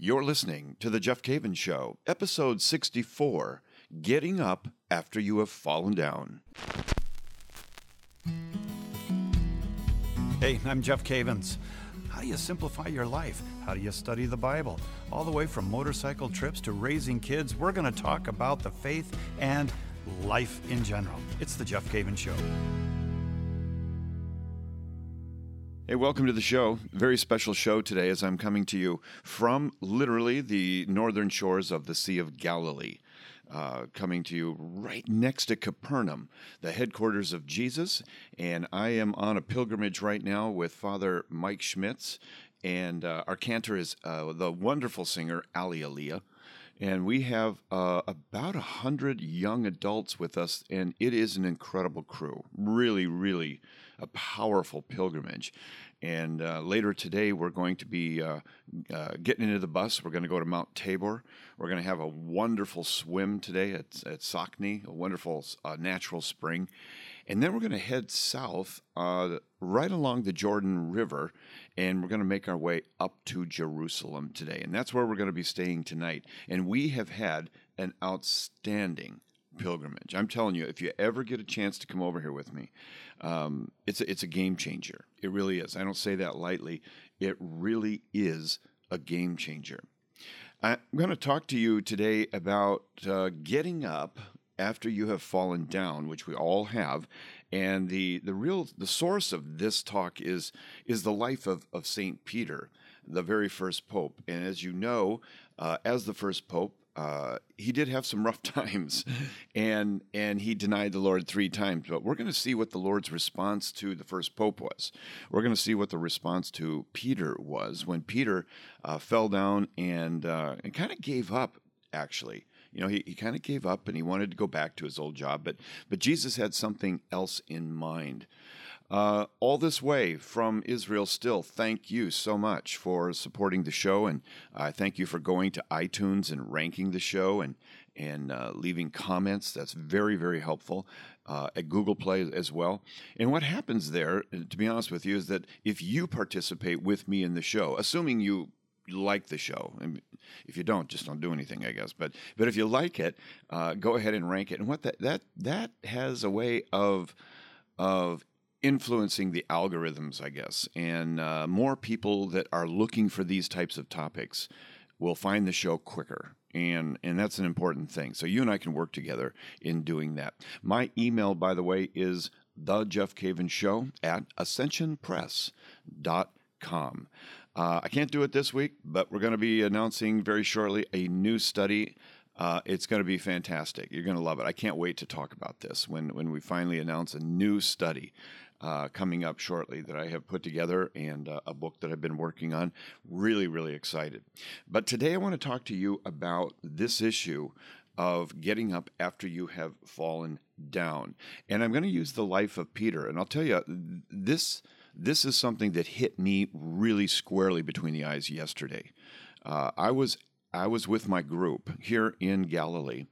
You're listening to The Jeff Cavins Show, episode 64 Getting Up After You Have Fallen Down. Hey, I'm Jeff Cavins. How do you simplify your life? How do you study the Bible? All the way from motorcycle trips to raising kids, we're going to talk about the faith and life in general. It's The Jeff Cavins Show. Hey, welcome to the show. Very special show today as I'm coming to you from literally the northern shores of the Sea of Galilee. Uh, coming to you right next to Capernaum, the headquarters of Jesus. And I am on a pilgrimage right now with Father Mike Schmitz. And uh, our cantor is uh, the wonderful singer, Ali Aliyah. And we have uh, about a hundred young adults with us, and it is an incredible crew. Really, really a powerful pilgrimage. And uh, later today, we're going to be uh, uh, getting into the bus. We're going to go to Mount Tabor. We're going to have a wonderful swim today at, at Sachne, a wonderful uh, natural spring. And then we're going to head south uh, right along the Jordan River, and we're going to make our way up to Jerusalem today. And that's where we're going to be staying tonight. And we have had an outstanding pilgrimage. I'm telling you, if you ever get a chance to come over here with me, um, it's a, it's a game changer. It really is. I don't say that lightly. It really is a game changer. I'm going to talk to you today about uh, getting up after you have fallen down, which we all have, and the the real the source of this talk is is the life of of Saint Peter, the very first pope. And as you know, uh, as the first pope, uh, he did have some rough times, and and he denied the Lord three times. But we're going to see what the Lord's response to the first pope was. We're going to see what the response to Peter was when Peter uh, fell down and uh, and kind of gave up. Actually, you know, he, he kind of gave up and he wanted to go back to his old job, but but Jesus had something else in mind. Uh, all this way from Israel still, thank you so much for supporting the show. And uh, thank you for going to iTunes and ranking the show and, and uh, leaving comments. That's very, very helpful. Uh, at Google Play as well. And what happens there, to be honest with you, is that if you participate with me in the show, assuming you like the show. If you don't, just don't do anything, I guess. But but if you like it, uh, go ahead and rank it. And what that that that has a way of of influencing the algorithms, I guess, and uh, more people that are looking for these types of topics will find the show quicker. And, and that's an important thing. So you and I can work together in doing that. My email, by the way, is the Jeff Cavins Show at ascensionpress.com. Uh, I can't do it this week, but we're going to be announcing very shortly a new study uh, it's going to be fantastic. You're going to love it. I can't wait to talk about this when, when we finally announce a new study uh, coming up shortly that I have put together and uh, a book that I've been working on. Really, really excited. But today I want to talk to you about this issue of getting up after you have fallen down. And I'm going to use the life of Peter. And I'll tell you, this, this is something that hit me really squarely between the eyes yesterday. Uh, I was I was with my group here in Galilee,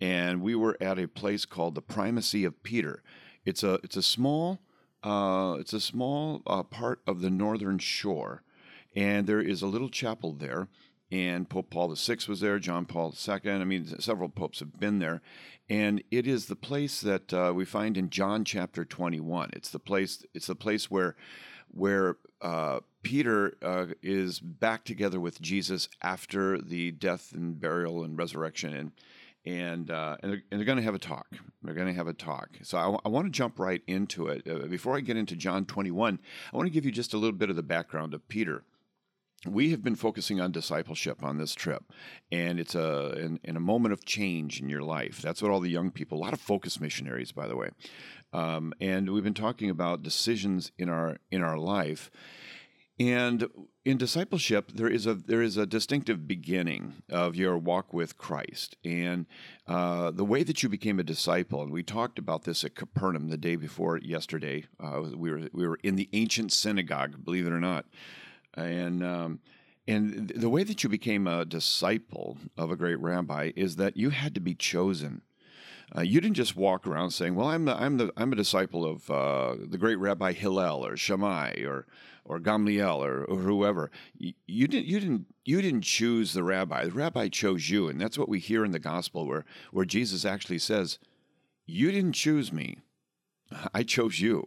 and we were at a place called the Primacy of Peter. It's a it's a small uh, it's a small uh, part of the northern shore, and there is a little chapel there. And Pope Paul VI was there, John Paul II. I mean, several popes have been there, and it is the place that uh, we find in John chapter twenty-one. It's the place. It's the place where where uh, Peter uh, is back together with Jesus after the death and burial and resurrection, and and uh, and they're, they're going to have a talk. They're going to have a talk. So I, w- I want to jump right into it. Uh, before I get into John 21, I want to give you just a little bit of the background of Peter. We have been focusing on discipleship on this trip, and it's a in, in, a moment of change in your life. That's what all the young people, a lot of focus missionaries, by the way, um, and we've been talking about decisions in our in our life and in discipleship, there is a there is a distinctive beginning of your walk with Christ, and uh, the way that you became a disciple. And we talked about this at Capernaum the day before yesterday. Uh, we were we were in the ancient synagogue, believe it or not, and. Um, and the way that you became a disciple of a great rabbi is that you had to be chosen. Uh, you didn't just walk around saying, "Well, I'm the, I'm the I'm a disciple of uh, the great Rabbi Hillel or Shammai or or Gamliel or, or whoever." You, you, didn't you didn't you didn't choose the rabbi. The rabbi chose you, and that's what we hear in the gospel, where where Jesus actually says, "You didn't choose me, I chose you."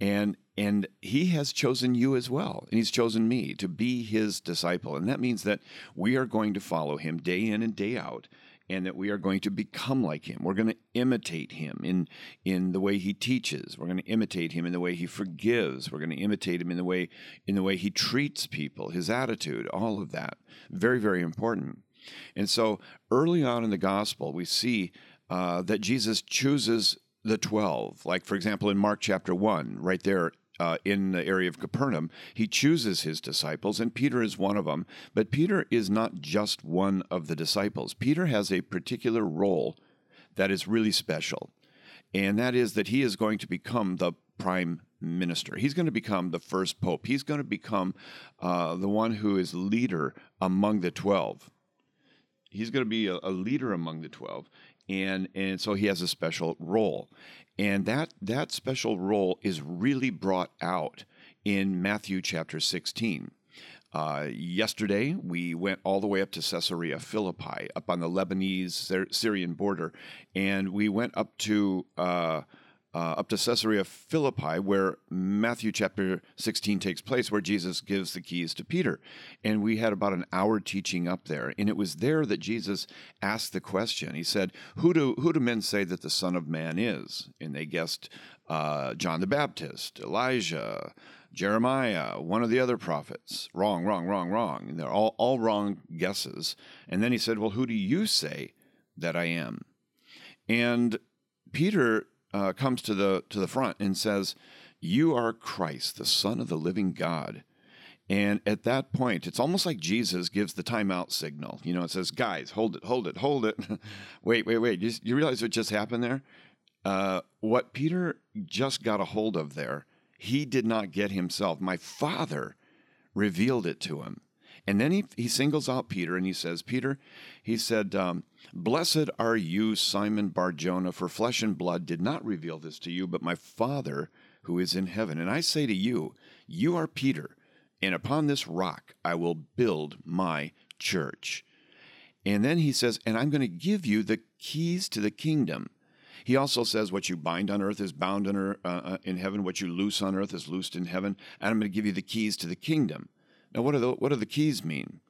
And and he has chosen you as well. And he's chosen me to be his disciple. And that means that we are going to follow him day in and day out and that we are going to become like him. We're going to imitate him in in the way he teaches. We're going to imitate him in the way he forgives. We're going to imitate him in the way in the way he treats people, his attitude, all of that. Very very important. And so early on in the gospel, we see uh, that Jesus chooses the 12. Like, for example, in Mark chapter 1, right there uh, in the area of Capernaum, he chooses his disciples, and Peter is one of them. But Peter is not just one of the disciples. Peter has a particular role that is really special, and that is that he is going to become the prime minister. He's going to become the first pope. He's going to become uh, the one who is leader among the 12. He's going to be a, a leader among the 12 and and so he has a special role and that that special role is really brought out in Matthew chapter 16 uh, yesterday, we went all the way up to Caesarea Philippi, up on the Lebanese Syrian border, and we went up to uh, uh, up to Caesarea Philippi, where Matthew chapter 16 takes place, where Jesus gives the keys to Peter. And we had about an hour teaching up there. And it was there that Jesus asked the question. He said, Who do, who do men say that the Son of Man is? And they guessed uh, John the Baptist, Elijah, Jeremiah, one of the other prophets. Wrong, wrong, wrong, wrong. And they're all, all wrong guesses. And then he said, Well, who do you say that I am? And Peter uh, comes to the to the front and says, "You are Christ, the Son of the Living God." And at that point, it's almost like Jesus gives the timeout signal. You know, it says, "Guys, hold it, hold it, hold it. wait, wait, wait. You, you, realize what just happened there? Uh, what Peter just got a hold of there, he did not get himself. My Father revealed it to him." And then he, he singles out Peter and he says, Peter, he said, um, Blessed are you, Simon Barjona, for flesh and blood did not reveal this to you, but my Father who is in heaven. And I say to you, you are Peter, and upon this rock I will build my church. And then he says, And I'm going to give you the keys to the kingdom. He also says, What you bind on earth is bound earth, uh, uh in heaven, what you loose on earth is loosed in heaven, and I'm going to give you the keys to the kingdom. Now, what do the, what do the keys mean?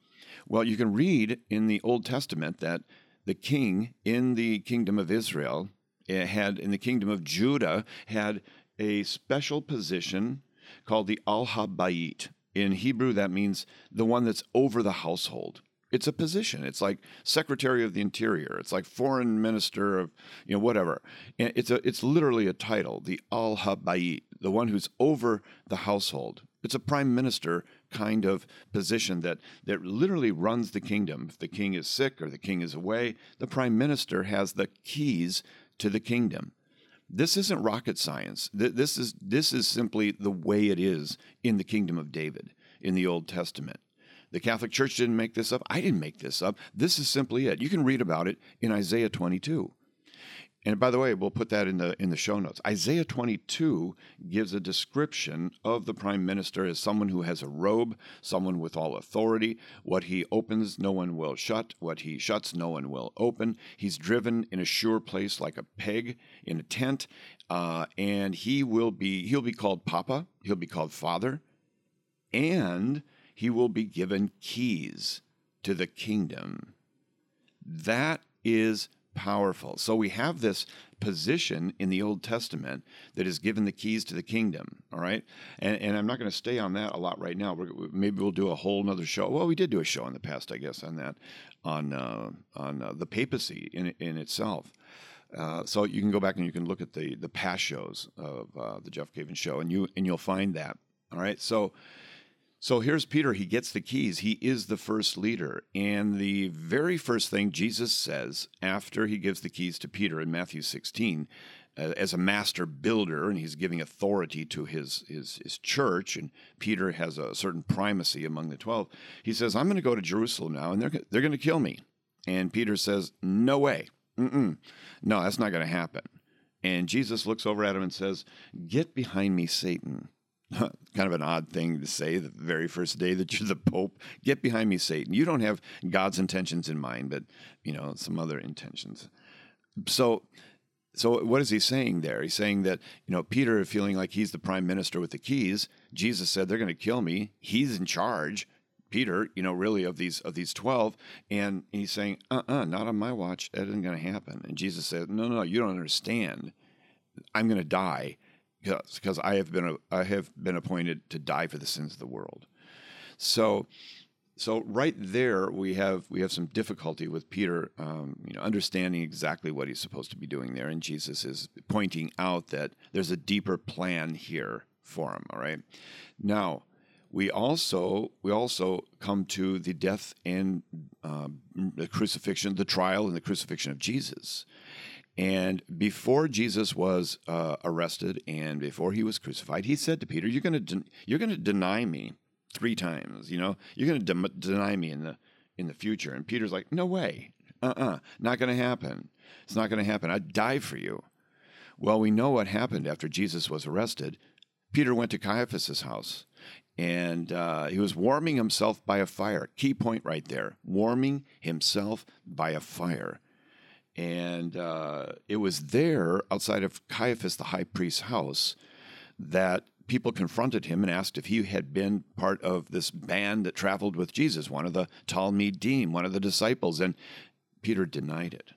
Well, you can read in the Old Testament that the king in the kingdom of Israel eh, had, in the kingdom of Judah, had a special position called the Al Habayit. In Hebrew, that means the one that's over the household. It's a position. It's like Secretary of the Interior. It's like Foreign Minister of, you know, whatever. It's a, it's literally a title, the Al Habayit, the one who's over the household. It's a prime minister kind of position that, that literally runs the kingdom. If the king is sick or the king is away, the prime minister has the keys to the kingdom. This isn't rocket science. This is, this is simply the way it is in the kingdom of David in the Old Testament. The Catholic Church didn't make this up. I didn't make this up. This is simply it. You can read about it in Isaiah 22. And by the way, we'll put that in the in the show notes. Isaiah 22 gives a description of the prime minister as someone who has a robe, someone with all authority. What he opens, no one will shut. What he shuts, no one will open. He's driven in a sure place like a peg in a tent, uh, and he will be he'll be called Papa. He'll be called Father, and he will be given keys to the kingdom. That is powerful. So we have this position in the Old Testament that is given the keys to the kingdom. All right, and, and I'm not going to stay on that a lot right now. We're, maybe we'll do a whole another show. Well, we did do a show in the past, I guess, on that, on uh, on uh, the papacy in in itself. Uh, so you can go back and you can look at the the past shows of uh, the Jeff Cavins show, and you and you'll find that. All right, so so here's Peter. He gets the keys. He is the first leader. And the very first thing Jesus says after he gives the keys to Peter in Matthew 16, uh, as a master builder, and he's giving authority to his, his, his church, and Peter has a certain primacy among the 12, he says, I'm going to go to Jerusalem now, and they're, they're going to kill me. And Peter says, No way. Mm-mm. No, that's not going to happen. And Jesus looks over at him and says, Get behind me, Satan. kind of an odd thing to say the very first day that you're the Pope. Get behind me, Satan. You don't have God's intentions in mind, but, you know, some other intentions. So, so what is he saying there? He's saying that, you know, Peter feeling like he's the prime minister with the keys. Jesus said, they're going to kill me. He's in charge. Peter, you know, really of these of these twelve, and he's saying, "Uh, uh not on my watch. That isn't going to happen." And Jesus said, "No, no, you don't understand. I'm going to die because I have been I have been appointed to die for the sins of the world." So, so right there we have we have some difficulty with Peter, um, you know, understanding exactly what he's supposed to be doing there, and Jesus is pointing out that there's a deeper plan here for him. All right, now we also we also come to the death and uh, the crucifixion, the trial and the crucifixion of Jesus. And before Jesus was uh, arrested and before he was crucified, he said to Peter, "You're going to de- you're going to deny me three times. You know, you're going to de- deny me in the in the future." And Peter's like, "No way, uh, uh not going to happen. It's not going to happen. I'd die for you." Well, we know what happened after Jesus was arrested. Peter went to Caiaphas's house and uh, he was warming himself by a fire. Key point right there warming himself by a fire. And uh, it was there, outside of Caiaphas, the high priest's house, that people confronted him and asked if he had been part of this band that traveled with Jesus, one of the Talmidim, one of the disciples. And Peter denied it.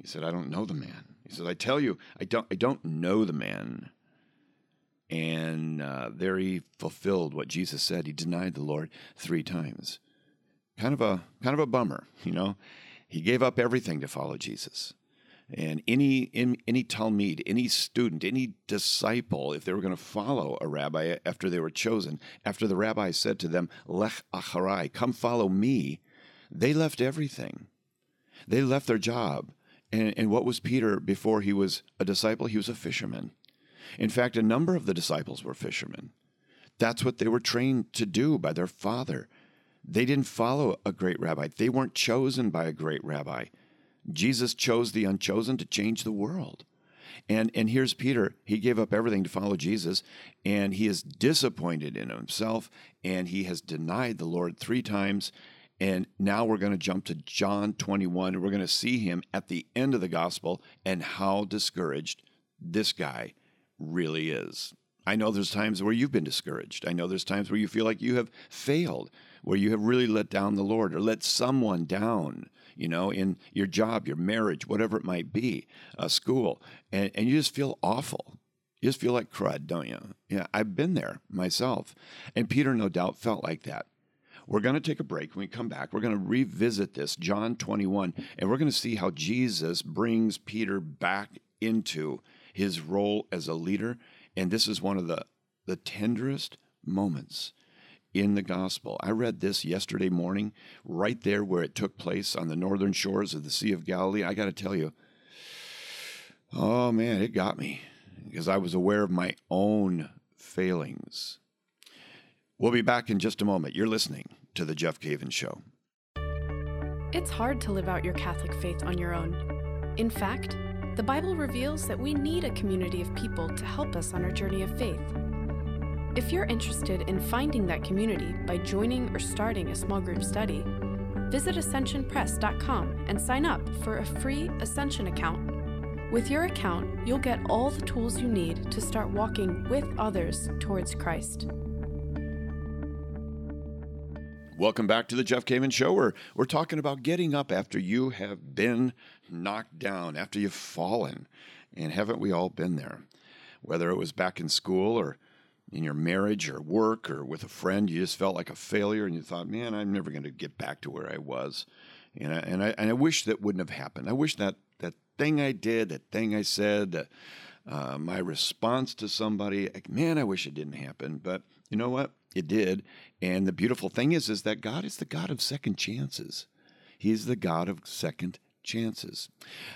He said, I don't know the man. He said, I tell you, I don't, I don't know the man and uh, there he fulfilled what Jesus said. He denied the Lord three times. Kind of a kind of a bummer, you know. He gave up everything to follow Jesus. And any any Talmid, any student, any disciple, if they were going to follow a rabbi after they were chosen, after the rabbi said to them, "Lech acharai, come follow me," they left everything. They left their job. And, and what was Peter before he was a disciple? He was a fisherman. In fact, a number of the disciples were fishermen. That's what they were trained to do by their father. They didn't follow a great rabbi, they weren't chosen by a great rabbi. Jesus chose the unchosen to change the world. And, and here's Peter. He gave up everything to follow Jesus, and he is disappointed in himself, and he has denied the Lord three times. And now we're going to jump to John 21, and we're going to see him at the end of the gospel and how discouraged this guy really is. I know there's times where you've been discouraged. I know there's times where you feel like you have failed, where you have really let down the Lord or let someone down, you know, in your job, your marriage, whatever it might be, uh, school, and, and you just feel awful. You just feel like crud, don't you? Yeah, I've been there myself. And Peter, no doubt, felt like that. We're going to take a break. When we come back, we're going to revisit this, John 21, and we're going to see how Jesus brings Peter back into his role as a leader. And this is one of the, the tenderest moments in the gospel. I read this yesterday morning, right there where it took place on the northern shores of the Sea of Galilee. I got to tell you, oh man, it got me because I was aware of my own failings. We'll be back in just a moment. You're listening to The Jeff Cavins Show. It's hard to live out your Catholic faith on your own. In fact, the Bible reveals that we need a community of people to help us on our journey of faith. If you're interested in finding that community by joining or starting a small group study, visit ascensionpress.com and sign up for a free Ascension account. With your account, you'll get all the tools you need to start walking with others towards Christ. Welcome back to the Jeff Cavins Show. We're, we're talking about getting up after you have been knocked down, after you've fallen. And haven't we all been there? Whether it was back in school or in your marriage or work or with a friend, you just felt like a failure and you thought, man, I'm never going to get back to where I was. And I, and, I, and I wish that wouldn't have happened. I wish that that thing I did, that thing I said, uh, my response to somebody, like, man, I wish it didn't happen. But you know what? It did. And the beautiful thing is, is that God is the God of second chances. He's the God of second chances.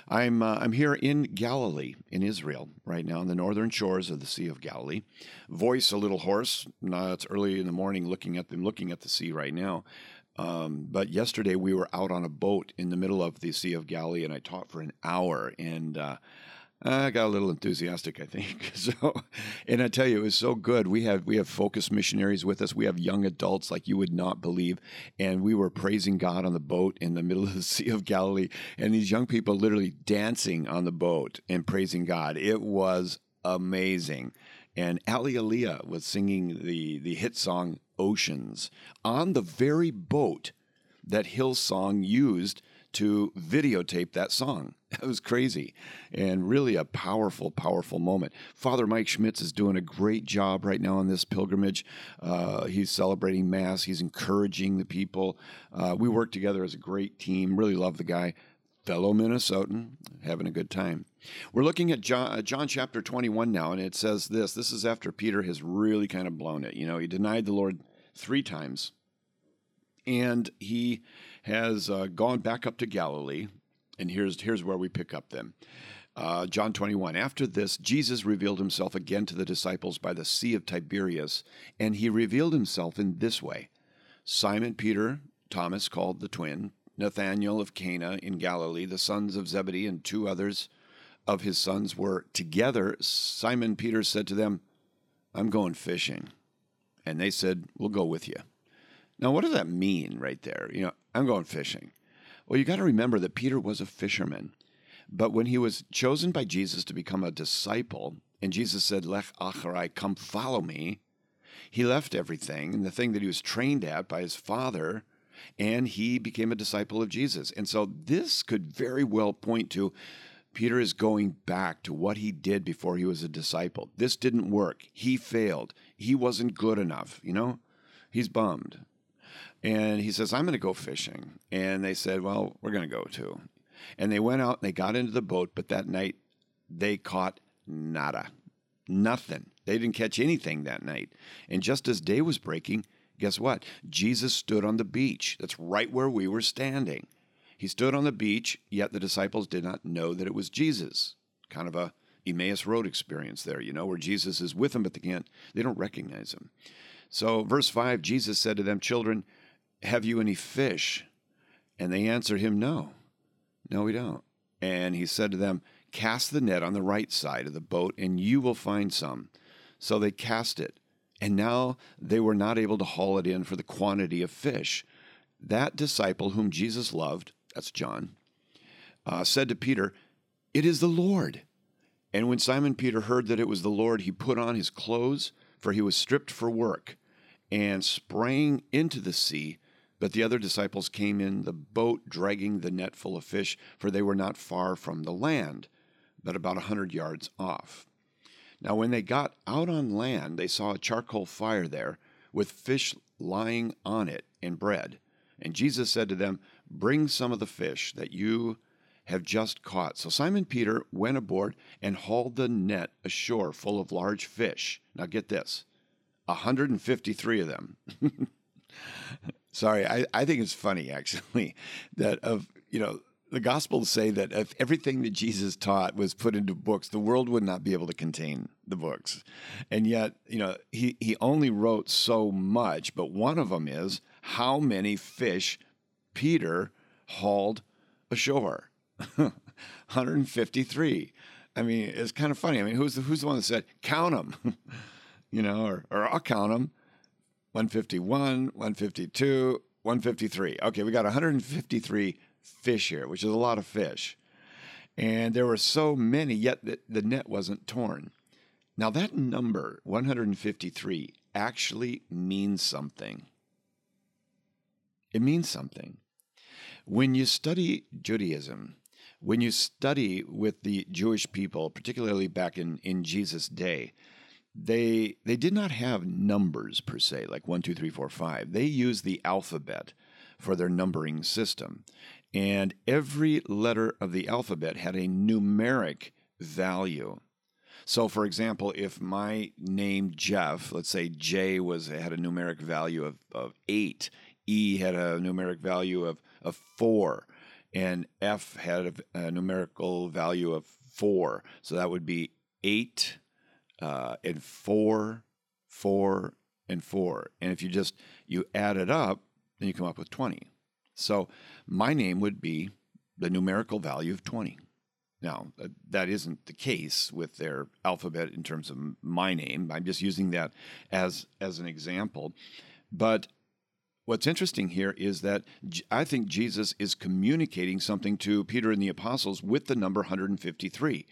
I'm uh, I'm here in Galilee, in Israel, right now, on the northern shores of the Sea of Galilee. Voice a little hoarse. No, it's early in the morning, looking at them, looking at the sea right now. Um, but yesterday we were out on a boat in the middle of the Sea of Galilee, and I taught for an hour, and uh, I got a little enthusiastic, I think. So, and I tell you, it was so good. We have we have focus missionaries with us. We have young adults like you would not believe, and we were praising God on the boat in the middle of the Sea of Galilee, and these young people literally dancing on the boat and praising God. It was amazing. And Ali was singing the the hit song "Oceans" on the very boat that Hillsong used to videotape that song. That was crazy and really a powerful, powerful moment. Father Mike Schmitz is doing a great job right now on this pilgrimage. Uh, he's celebrating Mass, he's encouraging the people. Uh, we work together as a great team. Really love the guy. Fellow Minnesotan, having a good time. We're looking at John, uh, John chapter 21 now, and it says this. This is after Peter has really kind of blown it. You know, he denied the Lord three times, and he has uh, gone back up to Galilee. And here's, here's where we pick up then. Uh, John 21. After this, Jesus revealed himself again to the disciples by the Sea of Tiberias, and he revealed himself in this way Simon Peter, Thomas called the twin, Nathanael of Cana in Galilee, the sons of Zebedee, and two others of his sons were together. Simon Peter said to them, I'm going fishing. And they said, We'll go with you. Now, what does that mean right there? You know, I'm going fishing. Well, you got to remember that Peter was a fisherman. But when he was chosen by Jesus to become a disciple, and Jesus said, Lech acharai, come follow me, he left everything and the thing that he was trained at by his father, and he became a disciple of Jesus. And so this could very well point to Peter is going back to what he did before he was a disciple. This didn't work. He failed. He wasn't good enough, you know? He's bummed. And he says, I'm going to go fishing. And they said, Well, we're going to go too. And they went out and they got into the boat, but that night they caught nada. Nothing. They didn't catch anything that night. And just as day was breaking, guess what? Jesus stood on the beach. That's right where we were standing. He stood on the beach, yet the disciples did not know that it was Jesus. Kind of a Emmaus Road experience there, you know, where Jesus is with them, but they can't, they don't recognize him. So, verse 5, Jesus said to them, Children, have you any fish? And they answered him, No. No, we don't. And he said to them, Cast the net on the right side of the boat, and you will find some. So they cast it. And now they were not able to haul it in for the quantity of fish. That disciple whom Jesus loved, that's John, uh, said to Peter, It is the Lord. And when Simon Peter heard that it was the Lord, he put on his clothes, for he was stripped for work, and sprang into the sea but the other disciples came in the boat, dragging the net full of fish, for they were not far from the land, but about a hundred yards off. Now, when they got out on land, they saw a charcoal fire there, with fish lying on it and bread. And Jesus said to them, Bring some of the fish that you have just caught. So Simon Peter went aboard and hauled the net ashore full of large fish. Now, get this 153 of them. Sorry, I, I think it's funny actually that of you know the Gospels say that if everything that Jesus taught was put into books, the world would not be able to contain the books, and yet you know he he only wrote so much. But one of them is how many fish Peter hauled ashore, 153. I mean, it's kind of funny. I mean, who's the who's the one that said count them, you know, or or I'll count them 151, 152, 153. Okay, we got 153 fish here, which is a lot of fish. And there were so many, yet the, the net wasn't torn. Now, that number, 153, actually means something. It means something. When you study Judaism, when you study with the Jewish people, particularly back in, in Jesus' day, they they did not have numbers per se like one two three four five. They used the alphabet for their numbering system. And every letter of the alphabet had a numeric value. So for example if my name jeff let's say j was had a numeric value of, of eight e had a numeric value of, of four and f had a, a numerical value of four. So that would be eight uh, and four, four, and four. And if you just you add it up, then you come up with 20. So my name would be the numerical value of 20. Now, uh, that isn't the case with their alphabet in terms of my name. I'm just using that as, as an example. But what's interesting here is that I think Jesus is communicating something to Peter and the apostles with the number 153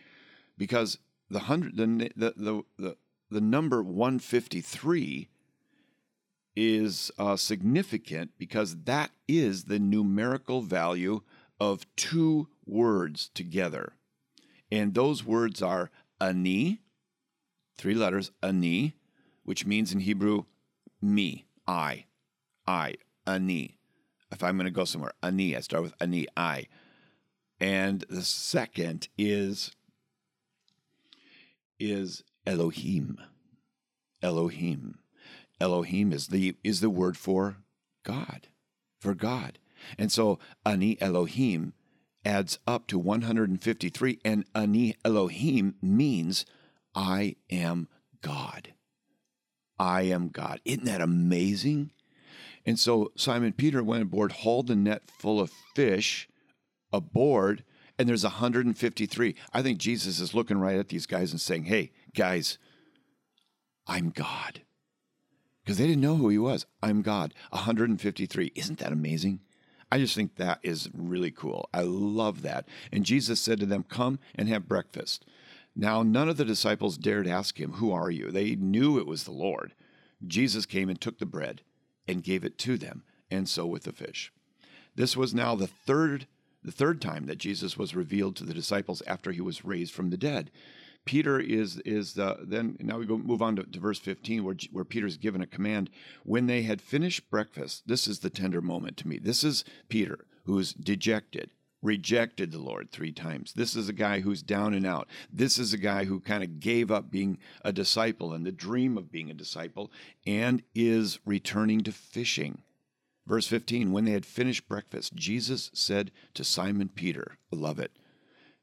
because the, hundred, the, the, the, the, the number 153 is uh, significant because that is the numerical value of two words together. And those words are ani, three letters, ani, which means in Hebrew, me, I, I, ani. If I'm going to go somewhere, ani, I start with ani, I. And the second is is Elohim. Elohim. Elohim is the is the word for God, for God. And so ani Elohim adds up to 153, and Ani Elohim means I am God. I am God. Isn't that amazing? And so Simon Peter went aboard, hauled the net full of fish aboard, and there's 153. I think Jesus is looking right at these guys and saying, Hey, guys, I'm God. Because they didn't know who he was. I'm God. 153. Isn't that amazing? I just think that is really cool. I love that. And Jesus said to them, Come and have breakfast. Now, none of the disciples dared ask him, Who are you? They knew it was the Lord. Jesus came and took the bread and gave it to them, and so with the fish. This was now the third the third time that Jesus was revealed to the disciples after he was raised from the dead. Peter is is the then now we go move on to, to verse 15 where where Peter's given a command. When they had finished breakfast this is the tender moment to me. This is Peter who's dejected rejected the Lord 3 times. This is a guy who's down and out. This is a guy who kind of gave up being a disciple and the dream of being a disciple and is returning to fishing verse 15 when they had finished breakfast Jesus said to Simon Peter love it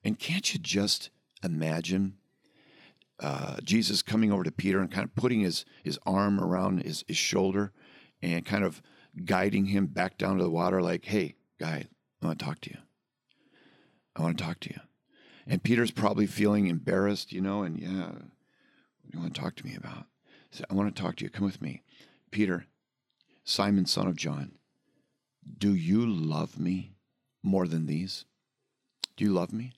and can't you just imagine uh, Jesus coming over to Peter and kind of putting his, his arm around his, his shoulder and kind of guiding him back down to the water, like, hey, guy, I want to talk to you. I want to talk to you. And Peter's probably feeling embarrassed, you know, and yeah, you want to talk to me about? Said, I want to talk to you. Come with me. Peter, Simon, son of John, do you love me more than these? Do you love me?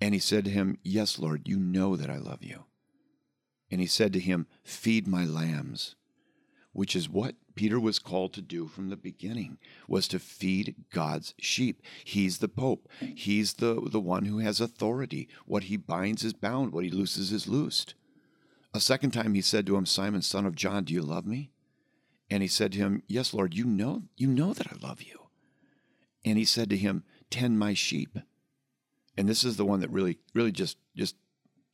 And he said to him, Yes, Lord, you know that I love you. And he said to him, Feed my lambs, which is what Peter was called to do from the beginning, was to feed God's sheep. He's the Pope. He's the, the one who has authority. What he binds is bound, what he looses is loosed. A second time he said to him, Simon, son of John, do you love me? And he said to him, Yes, Lord, you know, you know that I love you. And he said to him, Tend my sheep and this is the one that really, really just just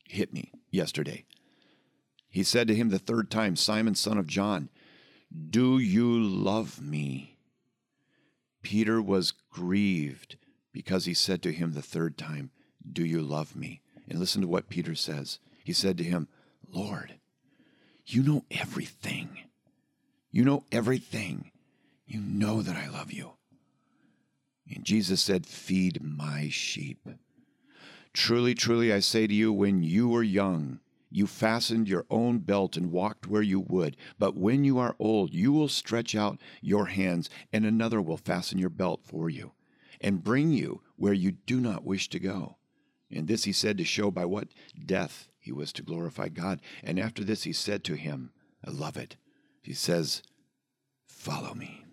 hit me yesterday. He said to him the third time, Simon, son of John, do you love me? Peter was grieved because he said to him the third time, Do you love me? And listen to what Peter says. He said to him, Lord, you know everything. You know everything. You know that I love you. And Jesus said, Feed my sheep. Truly, truly, I say to you, when you were young, you fastened your own belt and walked where you would. But when you are old, you will stretch out your hands, and another will fasten your belt for you, and bring you where you do not wish to go. And this he said to show by what death he was to glorify God. And after this he said to him, I love it. He says, Follow me.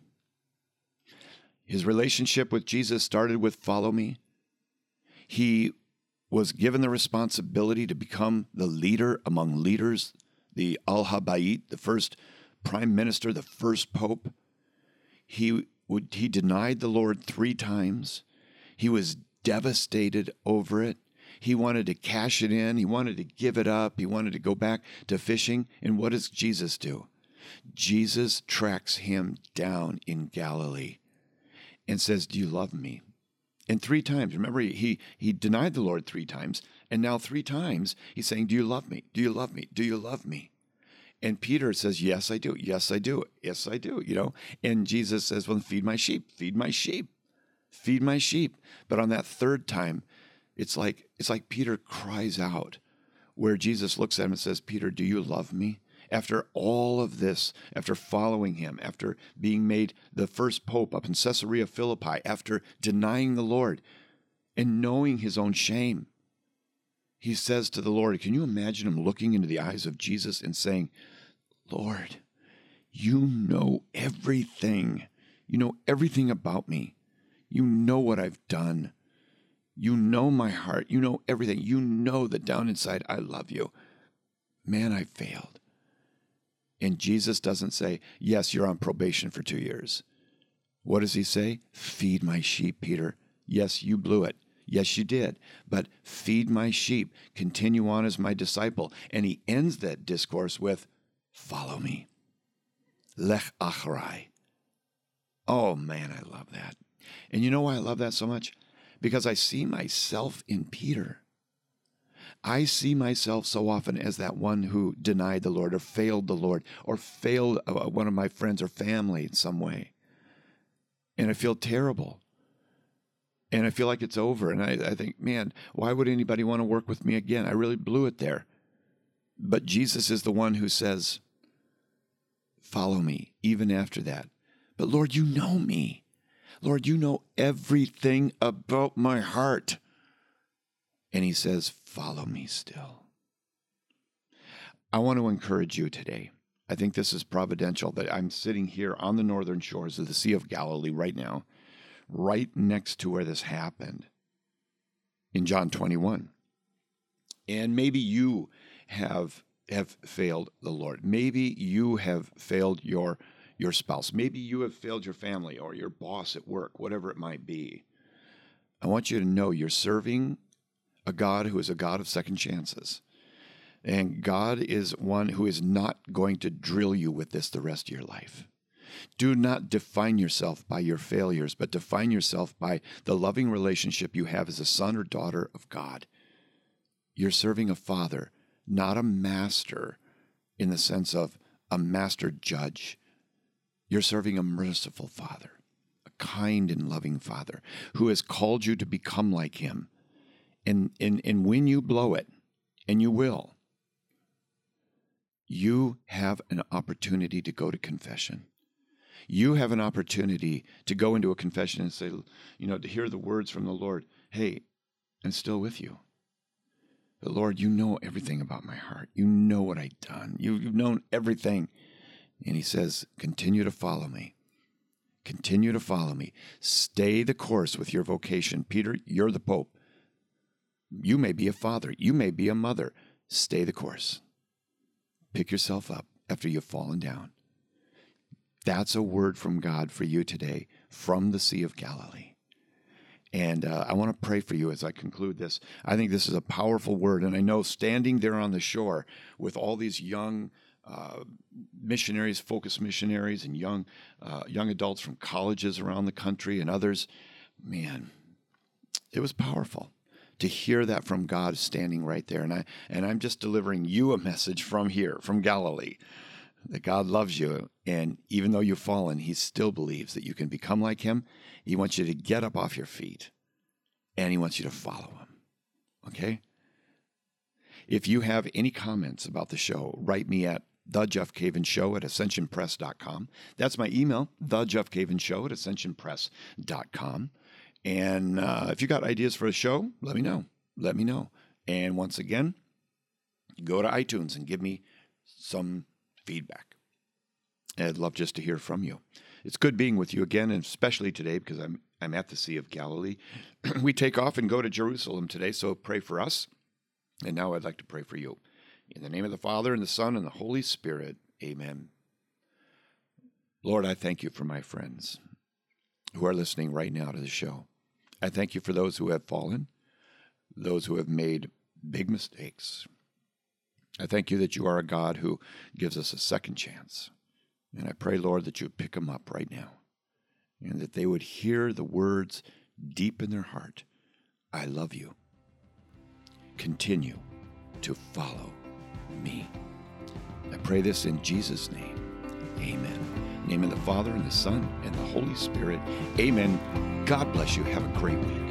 His relationship with Jesus started with follow me. He was given the responsibility to become the leader among leaders, the Al Habayit, the first prime minister, the first pope. He would he denied the Lord three times. He was devastated over it. He wanted to cash it in. He wanted to give it up. He wanted to go back to fishing. And what does Jesus do? Jesus tracks him down in Galilee and says, Do you love me? And three times, remember, he, he denied the Lord three times. And now, three times, he's saying, Do you love me? Do you love me? Do you love me? And Peter says, Yes, I do. Yes, I do. Yes, I do. You know, and Jesus says, Well, feed my sheep, feed my sheep, feed my sheep. But on that third time, it's like it's like Peter cries out, where Jesus looks at him and says, Peter, do you love me? After all of this, after following him, after being made the first pope up in Caesarea Philippi, after denying the Lord and knowing his own shame, he says to the Lord, Can you imagine him looking into the eyes of Jesus and saying, Lord, you know everything. You know everything about me. You know what I've done. You know my heart. You know everything. You know that down inside I love you. Man, I failed. And Jesus doesn't say, Yes, you're on probation for two years. What does he say? Feed my sheep, Peter. Yes, you blew it. Yes, you did. But feed my sheep. Continue on as my disciple. And he ends that discourse with, Follow me. Lech achrai. Oh, man, I love that. And you know why I love that so much? Because I see myself in Peter. I see myself so often as that one who denied the Lord or failed the Lord or failed uh, one of my friends or family in some way. And I feel terrible and I feel like it's over. And I, I think, man, why would anybody want to work with me again? I really blew it there. But Jesus is the one who says, Follow me, even after that. But Lord, you know me. Lord, you know everything about my heart. And he says, Follow me still. I want to encourage you today. I think this is providential that I'm sitting here on the northern shores of the Sea of Galilee right now right next to where this happened in John 21. And maybe you have have failed the Lord. Maybe you have failed your your spouse. Maybe you have failed your family or your boss at work, whatever it might be. I want you to know you're serving a God who is a God of second chances. And God is one who is not going to drill you with this the rest of your life. Do not define yourself by your failures, but define yourself by the loving relationship you have as a son or daughter of God. You're serving a father, not a master in the sense of a master judge. You're serving a merciful father, a kind and loving father who has called you to become like him. And, and, and when you blow it, and you will, you have an opportunity to go to confession you have an opportunity to go into a confession and say, you know, to hear the words from the Lord, hey, I'm still with you. But Lord, you know everything about my heart. You know what I've done. You've known everything. And he says, continue to follow me. Continue to follow me. Stay the course with your vocation. Peter, you're the Pope. You may be a father. You may be a mother. Stay the course. Pick yourself up after you've fallen down. That's a word from God for you today from the Sea of Galilee. And uh, I want to pray for you as I conclude this. I think this is a powerful word. And I know standing there on the shore with all these young uh, missionaries, focus missionaries, and young, uh, young adults from colleges around the country and others, man, it was powerful to hear that from God standing right there. And, I, and I'm just delivering you a message from here, from Galilee that God loves you. And even though you've fallen, He still believes that you can become like Him. He wants you to get up off your feet and He wants you to follow Him. Okay? If you have any comments about the show, write me at the Jeff Cavins Show at ascensionpress.com. That's my email, the Jeff Cavins Show at ascensionpress.com. And uh, if you got ideas for a show, let me know. Let me know. And once again, go to iTunes and give me some feedback. I'd love just to hear from you. It's good being with you again, and especially today because I'm I'm at the Sea of Galilee. we take off and go to Jerusalem today, so pray for us. And now I'd like to pray for you. In the name of the Father and the Son and the Holy Spirit. Amen. Lord, I thank you for my friends who are listening right now to the show. I thank you for those who have fallen, those who have made big mistakes, I thank you that you are a God who gives us a second chance. And I pray, Lord, that you pick them up right now and that they would hear the words deep in their heart I love you. Continue to follow me. I pray this in Jesus' name. Amen. Name of the Father, and the Son, and the Holy Spirit. Amen. God bless you. Have a great week.